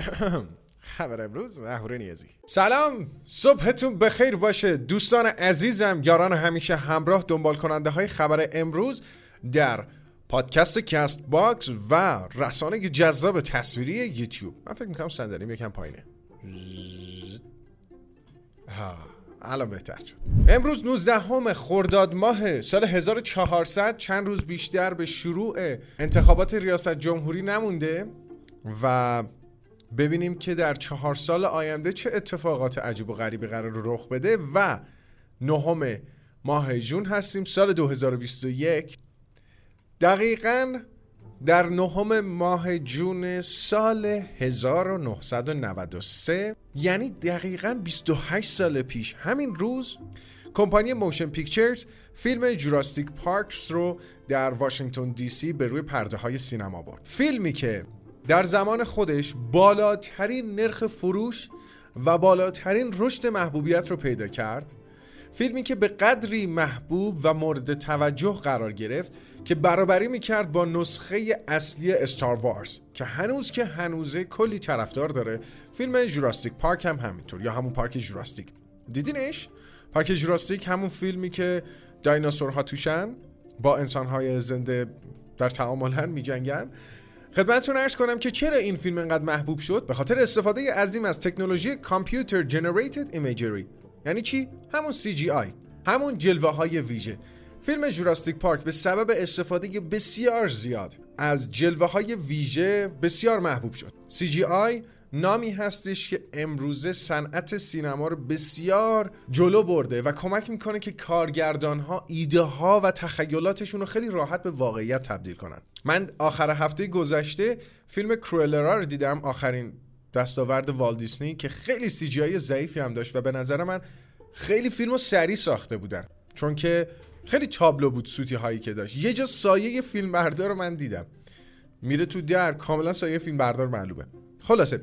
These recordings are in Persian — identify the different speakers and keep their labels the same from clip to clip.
Speaker 1: خبر امروز اهوره نیازی. سلام صبحتون بخیر باشه. دوستان عزیزم یاران همیشه همراه دنبال کننده های خبر امروز در پادکست CastBox و رسانه جذاب تصویری یوتیوب. من فکر می‌کنم صندلیم یکم پایینه. الان بهتر شد. امروز 19 هم خرداد ماه سال 1400 چند روز بیشتر به شروع انتخابات ریاست جمهوری نمونده و ببینیم که در چهار سال آینده چه اتفاقات عجیب و غریبی قرار رخ بده و نهم ماه جون هستیم سال 2021 دقیقا در نهم ماه جون سال 1993 یعنی دقیقا 28 سال پیش همین روز کمپانی Motion Pictures فیلم Jurassic Park رو در واشنگتن دی سی به روی پرده های سینما برد. فیلمی که در زمان خودش بالاترین نرخ فروش و بالاترین رشد محبوبیت رو پیدا کرد. فیلمی که به قدری محبوب و مورد توجه قرار گرفت که برابری می‌کرد با نسخه اصلی استار وارز که هنوز که هنوزه کلی طرفدار داره. فیلم جوراستیک پارک هم همینطور یا همون پارک جوراستیک دیدینش؟ پارک جوراستیک همون فیلمی که دایناسورها توشن با انسانهای زنده در تعامل می جنگن خدمتتون ارز کنم که چرا این فیلم انقدر محبوب شد؟ به خاطر استفاده عظیم از تکنولوژی کامپیوتر جنریتد ایمیجری. یعنی چی؟ همون CGI همون جلوه های ویژه. فیلم جوراستیک پارک به سبب استفاده بسیار زیاد از جلوه های ویژه بسیار محبوب شد. CGI نامی هستش که امروزه صنعت سینما رو بسیار جلو برده و کمک می‌کنه که کارگردان ها ایده ها و تخیلاتشون رو خیلی راحت به واقعیت تبدیل کنن. من آخر هفته گذشته فیلم کرولرا رو دیدم آخرین دستاورد والدیسنی که خیلی سی ضعیفی هم داشت و به نظر من خیلی فیلم رو سریع ساخته بودن. چون که خیلی تابلو بود سوتی هایی که داشت. یه جا سایه فیلم بردار رو من دیدم. میره تو در کاملا سایه فیلم بردار معلومه. خلاصه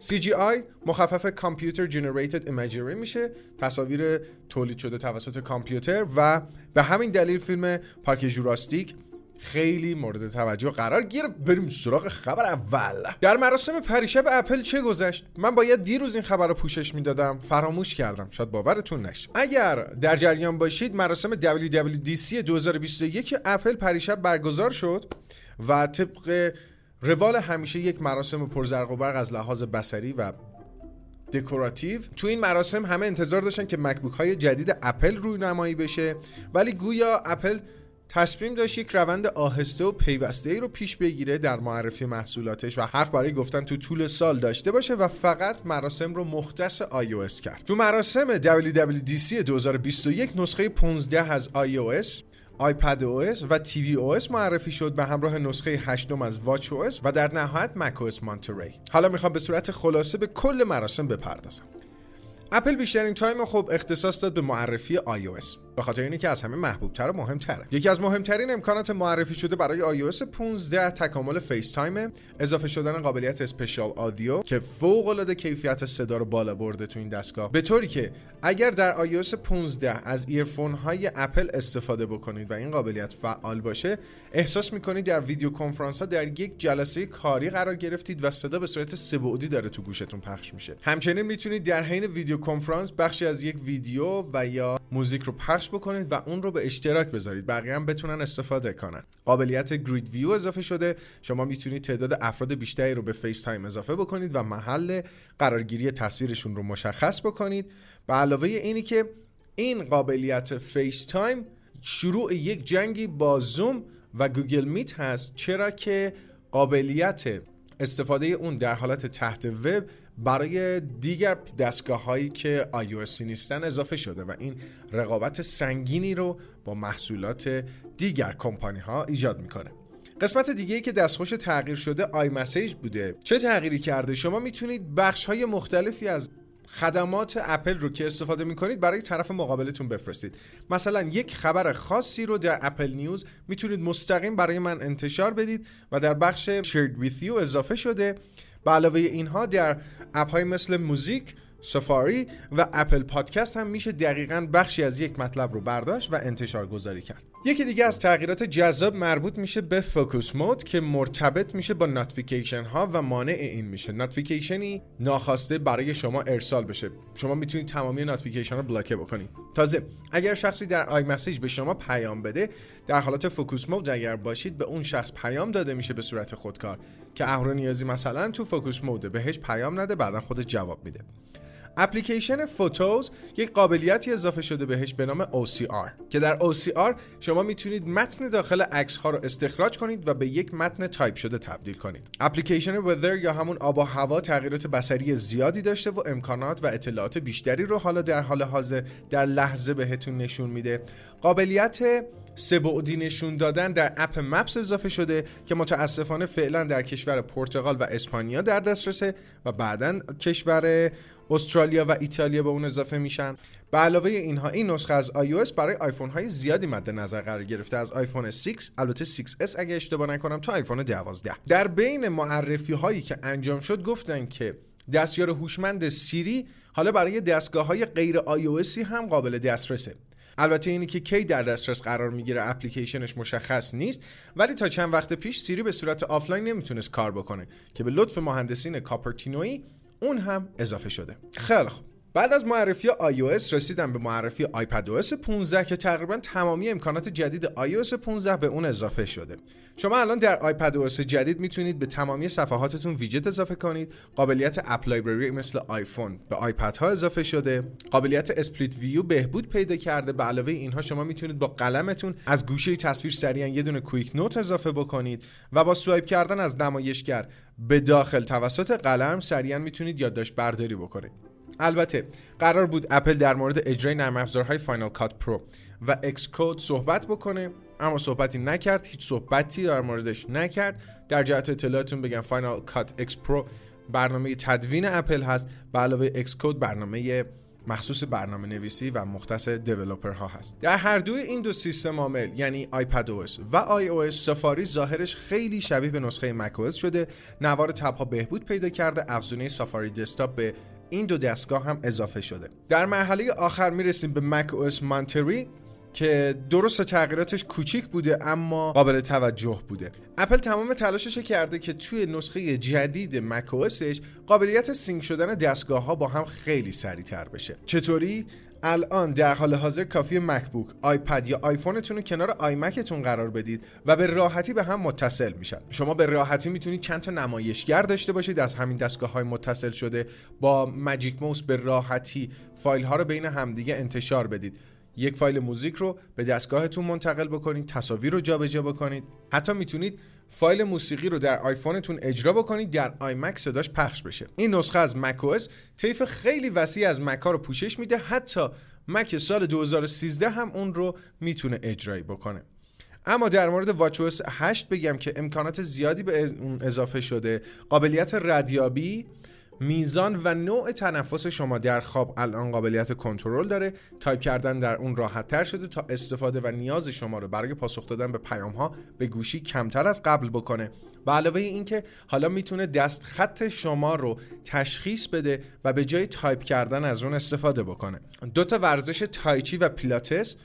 Speaker 1: CGI مخفف کامپیوتر جنریتد ایمیجری میشه تصاویر تولید شده توسط کامپیوتر و به همین دلیل فیلم پارک جوراستیک خیلی مورد توجه قرار گرفت. بریم سراغ خبر اول. در مراسم پریشب اپل چه گذشت؟ من باید دیروز این خبر رو پوشش می‌دادم. فراموش کردم. شاید باورتون نشه. اگر در جریان باشید مراسم WWDC 2021 اپل پریشب برگزار شد و طبق روال همیشه یک مراسم پرزرق و برق از لحاظ بسری و دکوراتیو. تو این مراسم همه انتظار داشتن که مکبوک های جدید اپل روی نمایی بشه ولی گویا اپل تصمیم داشت یک روند آهسته و پیوسته ای رو پیش بگیره در معرفی محصولاتش و حرف برای گفتن تو طول سال داشته باشه و فقط مراسم رو مختص iOS کرد. تو مراسم WWDC 2021 نسخه 15 از iOS iPadOS و tvOS معرفی شد به همراه نسخه 8 از واچ OS و در نهایت macOS Monterey حالا می‌خوام به صورت خلاصه به کل مراسم بپردازم. اپل بیشترین تایم خب اختصاص داد به معرفی iOS به خاطر اینه که از همه محبوب تر و مهمتره. یکی از مهمترین امکانات معرفی شده برای iOS 15 تکامل FaceTime اضافه شدن قابلیت spatial audio که فوق العاده کیفیت صدا رو بالا برده تو این دستگاه. به طوری که اگر در iOS 15 از earphone های اپل استفاده بکنید و این قابلیت فعال باشه احساس می‌کنید در ویدیو کنفرانس ها در یک جلسه کاری قرار گرفتید و صدا به صورت سه‌بعدی داره تو گوشتون پخش میشه. همچنین می‌تونید در حین ویدیو کنفرانس بخشی از یک ویدیو و یا موزیک رو پخش بکنید و اون رو به اشتراک بذارید. بقیه هم بتونن استفاده کنن. قابلیت grid view اضافه شده. شما می‌تونید تعداد افراد بیشتری رو به FaceTime اضافه بکنید و محل قرارگیری تصویرشون رو مشخص بکنید. به علاوه اینی که این قابلیت FaceTime شروع یک جنگی با زوم و Google Meet هست. چرا که قابلیت استفاده اون در حالت تحت وب برای دیگر دستگاه هایی که iOS نیستن اضافه شده و این رقابت سنگینی رو با محصولات دیگر کمپانی ها ایجاد می‌کنه. قسمت دیگه ای که دستخوش تغییر شده iMessage بوده. چه تغییری کرده؟ شما می‌تونید بخش های مختلفی از خدمات اپل رو که استفاده می‌کنید برای طرف مقابلتون بفرستید. مثلا یک خبر خاصی رو در Apple News می‌تونید مستقیم برای من انتشار بدید و در بخش Shared with You اضافه شده. به علاوه اینها در اپ های مثل Music Safari و Apple Podcast هم میشه دقیقا بخشی از یک مطلب رو برداشت و انتشار گذاری کرد. یکی دیگه از تغییرات جذاب مربوط میشه به focus mode که مرتبط میشه با notification ها و مانع این میشه. notification ی ناخواسته برای شما ارسال بشه. شما می‌تونید تمامی notification رو block بکنید. تازه اگر شخصی در iMessage به شما پیام بده در حالت focus mode اگر باشید به اون شخص پیام داده میشه به صورت خودکار. که اهورا نیازی مثلا تو focus mode ه بهش پیام نده بعدا خودش جواب میده. اپلیکیشن Photos یک قابلیتی اضافه شده بهش به نام OCR که در OCR شما می‌تونید متن داخل عکس ها رو استخراج کنید و به یک متن تایپ شده تبدیل کنید. اپلیکیشن Weather یا همون آب و هوا تغییرات بصری زیادی داشته و امکانات و اطلاعات بیشتری رو حالا در حال حاضر در لحظه بهتون نشون میده. قابلیت سه نشون دادن در اپ مپس اضافه شده که متاسفانه فعلا در کشور پرتغال و اسپانیا در دسترسه و بعدا کشور استرالیا و ایتالیا به اون اضافه میشن. به علاوه اینها این نسخه از iOS برای آیفون های زیادی مد نظر قرار گرفته. از آیفون 6 البته 6s اگه اشتباه نکنم تا آیفون 12 در بین معرفی هایی که انجام شد گفتن که دستیار هوشمند Siri حالا برای دستگاه های غیر iOS ی هم قابل دسترسه. البته اینی که کی در دسترس قرار می‌گیره اپلیکیشنش مشخص نیست ولی تا چند وقت پیش Siri به صورت آفلاین نمی‌تونست کار بکنه که به لطف مهندسین کوپرتینویی اون هم اضافه شده. خیلی خوب. بعد از معرفی iOS رسیدم به معرفی iPadOS 15 که تقریبا تمامی امکانات جدید iOS 15 به اون اضافه شده. شما الان در iPadOS جدید می‌تونید به تمامی صفحاتتون ویجت اضافه کنید. قابلیت App Library مثل آیفون به آیپد ها اضافه شده. قابلیت split view بهبود پیدا کرده. به علاوه اینها شما می‌تونید با قلمتون از گوشه تصویر سریعا یه دونه quick note اضافه بکنید و با swipe کردن از نمایشگر به داخل توسط قلم سریعا می‌تونید یادداشت برداری بکنید. البته قرار بود اپل در مورد اجرای نرم افزارهای Final Cut Pro و Xcode صحبت بکنه اما صحبتی نکرد هیچ صحبتی در موردش نکرد. در جهت اطلاعاتون بگم Final Cut X Pro برنامه تدوین اپل هست به علاوه Xcode برنامه مخصوص برنامه نویسی و مختص developer ها هست. در هر دوی این دو سیستم عامل یعنی iPadOS و آی او سفاری ظاهرش خیلی شبیه به نسخه مک شده. نوار tab ها بهبود پیدا کرده افزونه سفاری desktop به این دو دستگاه هم اضافه شده. در مرحله آخر می‌رسیم به macOS Monterey که درسته تغییراتش کوچیک بوده اما قابل توجه بوده. اپل تمام تلاشش کرده که توی نسخه جدید مک قابلیت sync شدن دستگاه ها با هم خیلی سریعتر بشه. چطوری؟ الان در حال حاضر کافی مکبوک، آیپد یا آیفونتون رو کنار آیمکتون قرار بدید و به راحتی به هم متصل میشن. شما به راحتی می‌تونید چند تا نمایشگر داشته باشید از همین دستگاه های متصل شده با Magic Mouse به راحتی فایل ها رو بین همدیگه انتشار بدید. یک فایل موزیک رو به دستگاهتون منتقل بکنید تصاویر رو جابجا بکنید حتی می‌تونید فایل موسیقی رو در آیفونتون اجرا بکنید در آیمک صداش پخش بشه. این نسخه از مک طیف خیلی وسیع از مک ها رو پوشش میده حتی مک سال 2013 هم اون رو می‌تونه اجرا بکنه. اما در مورد واچ 8 بگم که امکانات زیادی به اون اضافه شده. قابلیت ردیابی میزان و نوع تنفس شما در خواب الان قابلیت کنترل داره. تایپ کردن در اون راحت تر شده تا استفاده و نیاز شما رو برای پاسخ دادن به پیام ها به گوشی کمتر از قبل بکنه. به علاوه اینکه حالا می‌تونه دست خط شما رو تشخیص بده و به جای تایپ کردن از اون استفاده بکنه. دو تا ورزش تایچی و پیلاتس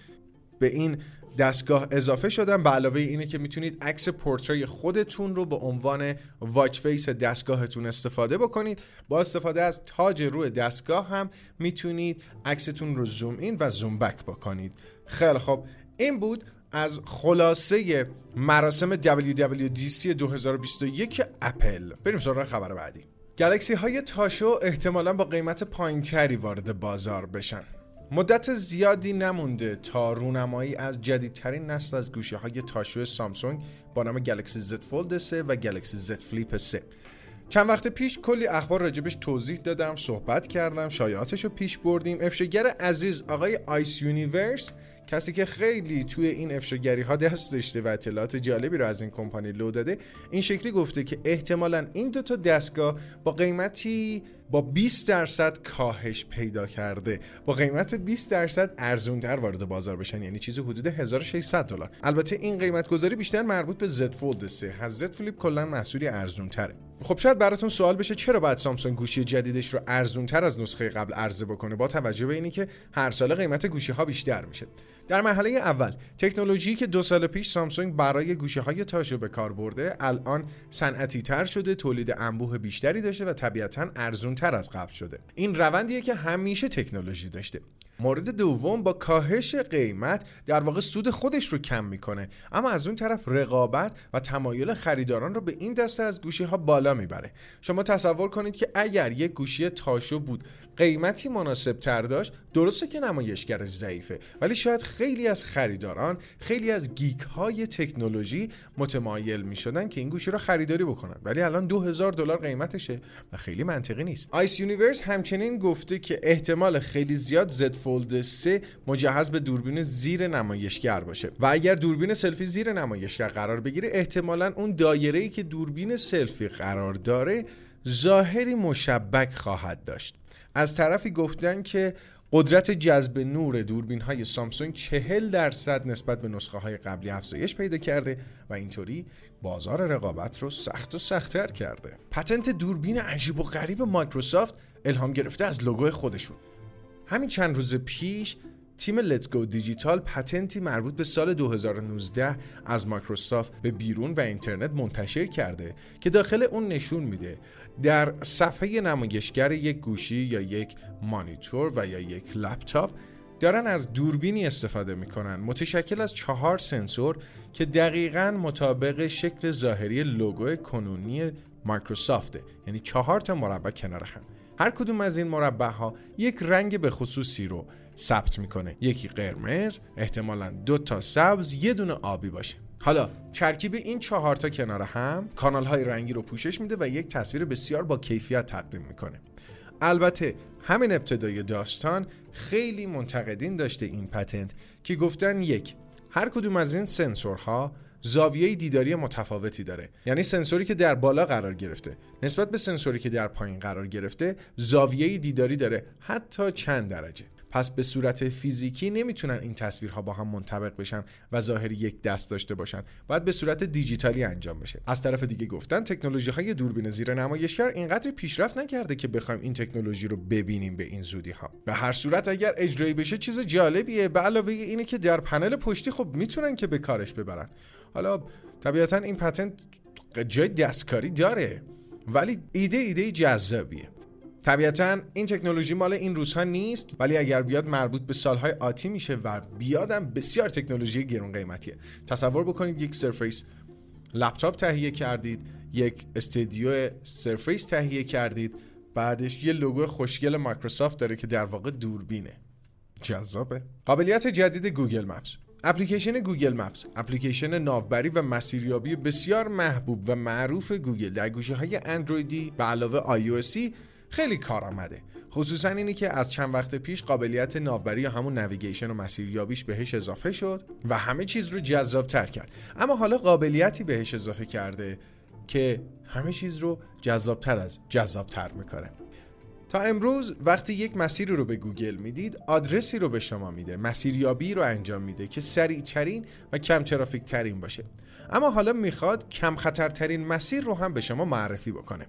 Speaker 1: به این دستگاه اضافه شدن به علاوه اینه که می‌تونید عکس پورتره خودتون رو به عنوان watch face دستگاهتون استفاده بکنید. با استفاده از تاج روی دستگاه هم می‌تونید عکستون رو zoom in و zoom back بکنید. خیلی خب این بود از خلاصه مراسم WWDC 2021 اپل. بریم سراغ خبر بعدی. Galaxy های تاشو احتمالا با قیمت پایینتری وارد بازار بشن. مدت زیادی نمونده تا رونمایی از جدیدترین نسل از گوشی های تاشو سامسونگ با نام Galaxy Z Fold 3 و Galaxy Z Flip 3 چند وقت پیش کلی اخبار راجبش توضیح دادم صحبت کردم شایعاتش رو پیش بردیم. افشاگر عزیز آقای Ice Universe کسی که خیلی توی این افشاگری ها دست داشته و اطلاعات جالبی رو از این کمپانی لو داده این شکلی گفته که احتمالا این دوتا دستگاه با قیمتی با 20 درصد کاهش پیدا کرده. با قیمت 20 درصد ارزونتر وارد بازار بشن یعنی چیزی حدود 1600 دلار. البته این قیمت گذاری بیشتر مربوط به زد فولد 3 از زد فلیپ کلا محصولی ارزونتره. خب شاید براتون سوال بشه چرا باید سامسونگ گوشی جدیدش رو ارزون تر از نسخه قبل عرضه بکنه؟ با توجه به اینی که هر سال قیمت گوشی ها بیشتر میشه. در مرحله اول تکنولوژی که دو سال پیش سامسونگ برای گوشی های تاشو به کار برده الان صنعتی تر شده تولید انبوه بیشتری داشته و طبیعتا ارزون تر از قبل شده. این روندیه که همیشه تکنولوژی داشته. مورد دوم با کاهش قیمت در واقع سود خودش رو کم می‌کنه. اما از اون طرف رقابت و تمایل خریداران رو به این دسته از گوشی ها بالا می‌بره. شما تصور کنید که اگر یک گوشی تاشو بود قیمتی مناسب تر داشت درسته که نمایشگرش ضعیفه ولی شاید خیلی از خریداران خیلی از geek های تکنولوژی متمایل می شدن که این گوشی رو خریداری بکنن. ولی الان 2000 دلار قیمتشه و خیلی منطقی نیست. Ice Universe همچنین گفته که احتمال خیلی زیاد Z Fold 3 مجهز به دوربین زیر نمایشگر باشه. و اگر دوربین سلفی زیر نمایشگر قرار بگیره احتمالا اون دایره ای که دوربین سلفی قرار داره ظاهری مشبک خواهد داشت. از طرفی گفتن که قدرت جذب نور دوربین های سامسونگ 40 درصد نسبت به نسخه های قبلی افزایش پیدا کرده و اینطوری بازار رقابت رو سخت و سختتر کرده. patent دوربین عجیب و غریب مایکروسافت الهام گرفته از لوگو خودشون. همین چند روز پیش تیم LetsGoDigital patent ی مربوط به سال 2019 از مایکروسافت به بیرون و اینترنت منتشر کرده که داخل اون نشون میده. در صفحه نمایشگر یک گوشی یا یک مانیتور و یا یک لپتاپ دارن از دوربینی استفاده می‌کنن. متشکل از چهار سنسور که دقیقا مطابق شکل ظاهری لوگو کنونی مایکروسافته. یعنی چهار تا مربع کنار هم. هر کدوم از این مربع ها یک رنگ به خصوصی رو ثبت می‌کنه. یکی قرمز احتمالا دو تا سبز یه دونه آبی باشه. حالا ترکیب این چهار تا کنار هم کانال های رنگی رو پوشش میده و یک تصویر بسیار با کیفیت تقدیم می‌کنه. البته همین ابتدای داستان خیلی منتقدین داشته این پتنت که گفتن یک هر کدوم از این سنسورها زاویه دیداری متفاوتی داره. یعنی سنسوری که در بالا قرار گرفته. نسبت به سنسوری که در پایین قرار گرفته زاویه دیداری داره. حتی چند درجه. پس به صورت فیزیکی نمی‌تونن این تصویرها با هم منطبق بشن و ظاهر یک دست داشته باشن. باید به صورت دیجیتالی انجام بشه. از طرف دیگه گفتن تکنولوژی های دوربین زیر نمایشگر اینقدر پیشرفت نکرده که بخوایم این تکنولوژی رو ببینیم به این زودی ها به هر صورت اگر اجرایی بشه چیز جالبیه. به علاوه اینه که در پنل پشتی خب می‌تونن که به کارش ببرن. حالا طبیعتا این پتنت جای دستکاری داره ولی ایده ایده جذابیه. طبیعتا این تکنولوژی مال این روزها نیست ولی اگر بیاد مربوط به سالهای آتی میشه و بیادم بسیار تکنولوژی گرون قیمتیه. تصور بکنید یک سرفیس لپتاپ تهیه کردید یک استدیو سرفیس تهیه کردید بعدش یه لوگو خوشگل مایکروسافت داره که در واقع دوربینه. جذابه. قابلیت جدید Google Maps. اپلیکیشن Google Maps اپلیکیشن ناوبری و مسیریابی بسیار محبوب و معروف گوگل. در گوشی های اندرویدی به علاوه آی خیلی کارآمده. خصوصا اینی که از چند وقت پیش قابلیت ناوبری یا همون navigation و مسیریابیش بهش اضافه شد و همه چیز رو جذاب تر کرد. اما حالا قابلیتی بهش اضافه کرده که همه چیز رو جذابتر از جذابتر می‌کنه. تا امروز وقتی یک مسیری رو به گوگل می‌دید آدرسی رو به شما میده مسیریابی رو انجام میده که سریعترین و کم ترافیک ترین باشه. اما حالا می‌خواد کم خطرترین مسیر رو هم به شما معرفی بکنه.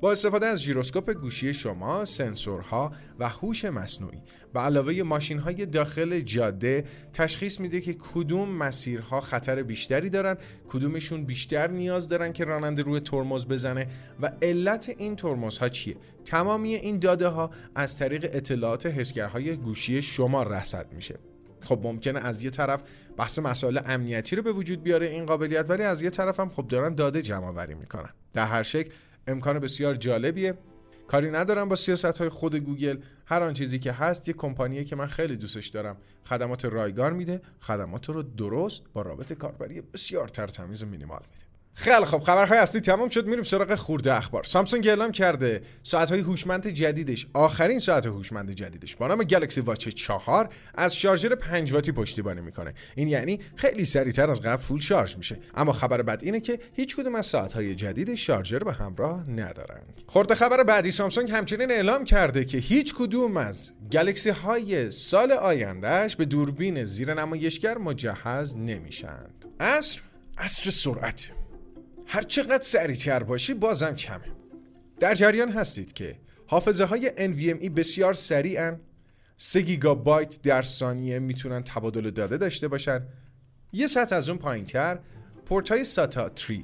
Speaker 1: با استفاده از ژیروسکوپ گوشی شما سنسورها و هوش مصنوعی به علاوه ماشین های داخل جاده تشخیص میده که کدوم مسیرها خطر بیشتری دارن کدومشون بیشتر نیاز دارن که راننده روی ترمز بزنه و علت این ترمزها چیه. تمامی این داده ها از طریق اطلاعات حسگرهای گوشی شما رصد میشه. خب ممکنه از یه طرف بحث مسائل امنیتی رو به وجود بیاره این قابلیت ولی از یه طرف هم خب دارن داده جمع آوری می‌کنن. در هر شکل امکان بسیار جالبیه. کاری ندارم با سیاست های خود گوگل. هر آن چیزی که هست یه کمپانیه که من خیلی دوستش دارم. خدمات رایگان میده خدمات رو درست با رابط کاربری بسیار ترتمیز و مینیمال میده. خیلی خب خبرهای اصلی تمام شد میریم سراغ خورده اخبار. سامسونگ اعلام کرده ساعت‌های هوشمند جدیدش آخرین ساعت هوشمند جدیدش. با نام گلکسی واچ 4 از شارژر 5 واتی پشتیبانی می‌کنه. این یعنی خیلی سریعتر از قبل فول شارژ میشه. اما خبر بد اینه که هیچ کدوم از ساعت‌های جدید شارژر به همراه ندارن. خورده خبر بعدی سامسونگ همچنین اعلام کرده که هیچ کدوم از گلکسی های سال آیندهش به دوربین زیر نمایشگر مجهز نمیشند اصر اصر سرعت. هر چقدر سریعتر باشی بازم کمه. در جریان هستید که حافظه های NVMe بسیار سریعن. 3 گیگابایت در ثانیه می‌تونن تبادل داده داشته باشن. یه سطح از اون پایین تر پورت های ساتا 3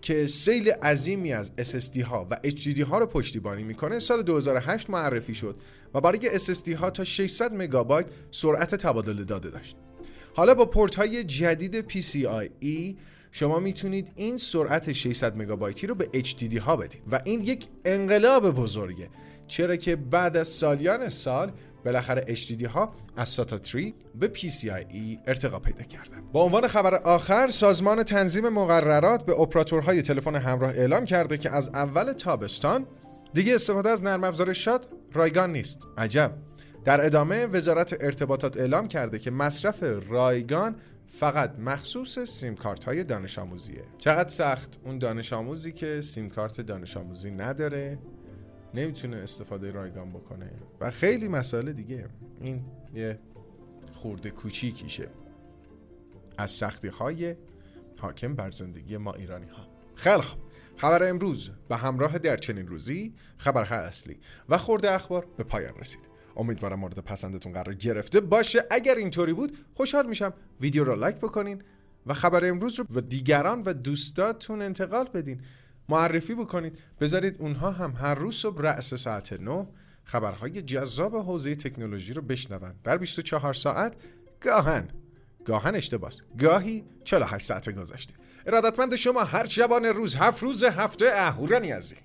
Speaker 1: که سیل عظیمی از SSD ها و HDD ها رو پشتیبانی می‌کنه سال 2008 معرفی شد و برای SSD ها تا 600 مگابایت سرعت تبادل داده داشت. حالا با پورت های جدید PCIe شما می‌تونید این سرعت 600 مگابایتی رو به HDD ها بدید و این یک انقلاب بزرگه. چرا که بعد از سالیان سال بالاخره HDD ها از ساتا 3 به PCIe ارتقا پیدا کردن. با عنوان خبر آخر سازمان تنظیم مقررات به اپراتورهای تلفن همراه اعلام کرده که از اول تابستان دیگه استفاده از نرم افزار شاد رایگان نیست. عجب! در ادامه وزارت ارتباطات اعلام کرده که مصرف رایگان فقط مخصوص سیم کارت های دانش آموزیه. چقدر سخت؟ اون دانش آموزی که سیم کارت دانش آموزی نداره نمی‌تونه استفاده رایگان بکنه. و خیلی مسائل دیگه. این یه خورده کوچیکیشه. از سختی های حاکم بر زندگی ما ایرانی ها خیلی خوب. خبر امروز. به همراه در چنین روزی خبرها اصلی و خورده اخبار به پایان رسید. امیدوارم مورد پسندتون قرار گرفته باشه. اگر اینطوری بود خوشحال میشم ویدیو رو لایک بکنین و خبر امروز رو و دیگران و دوستاتون انتقال بدین. معرفی بکنید. بذارید اونها هم هر روز صبح رأس ساعت 9 خبرهای جذاب حوزه تکنولوژی رو بشنون. در 24 ساعت گاهن گاهن اشتباس. گاهی 48 ساعت گذشته. ارادتمند شما هر شبانه روز هفت روز هفته اهورا نیازی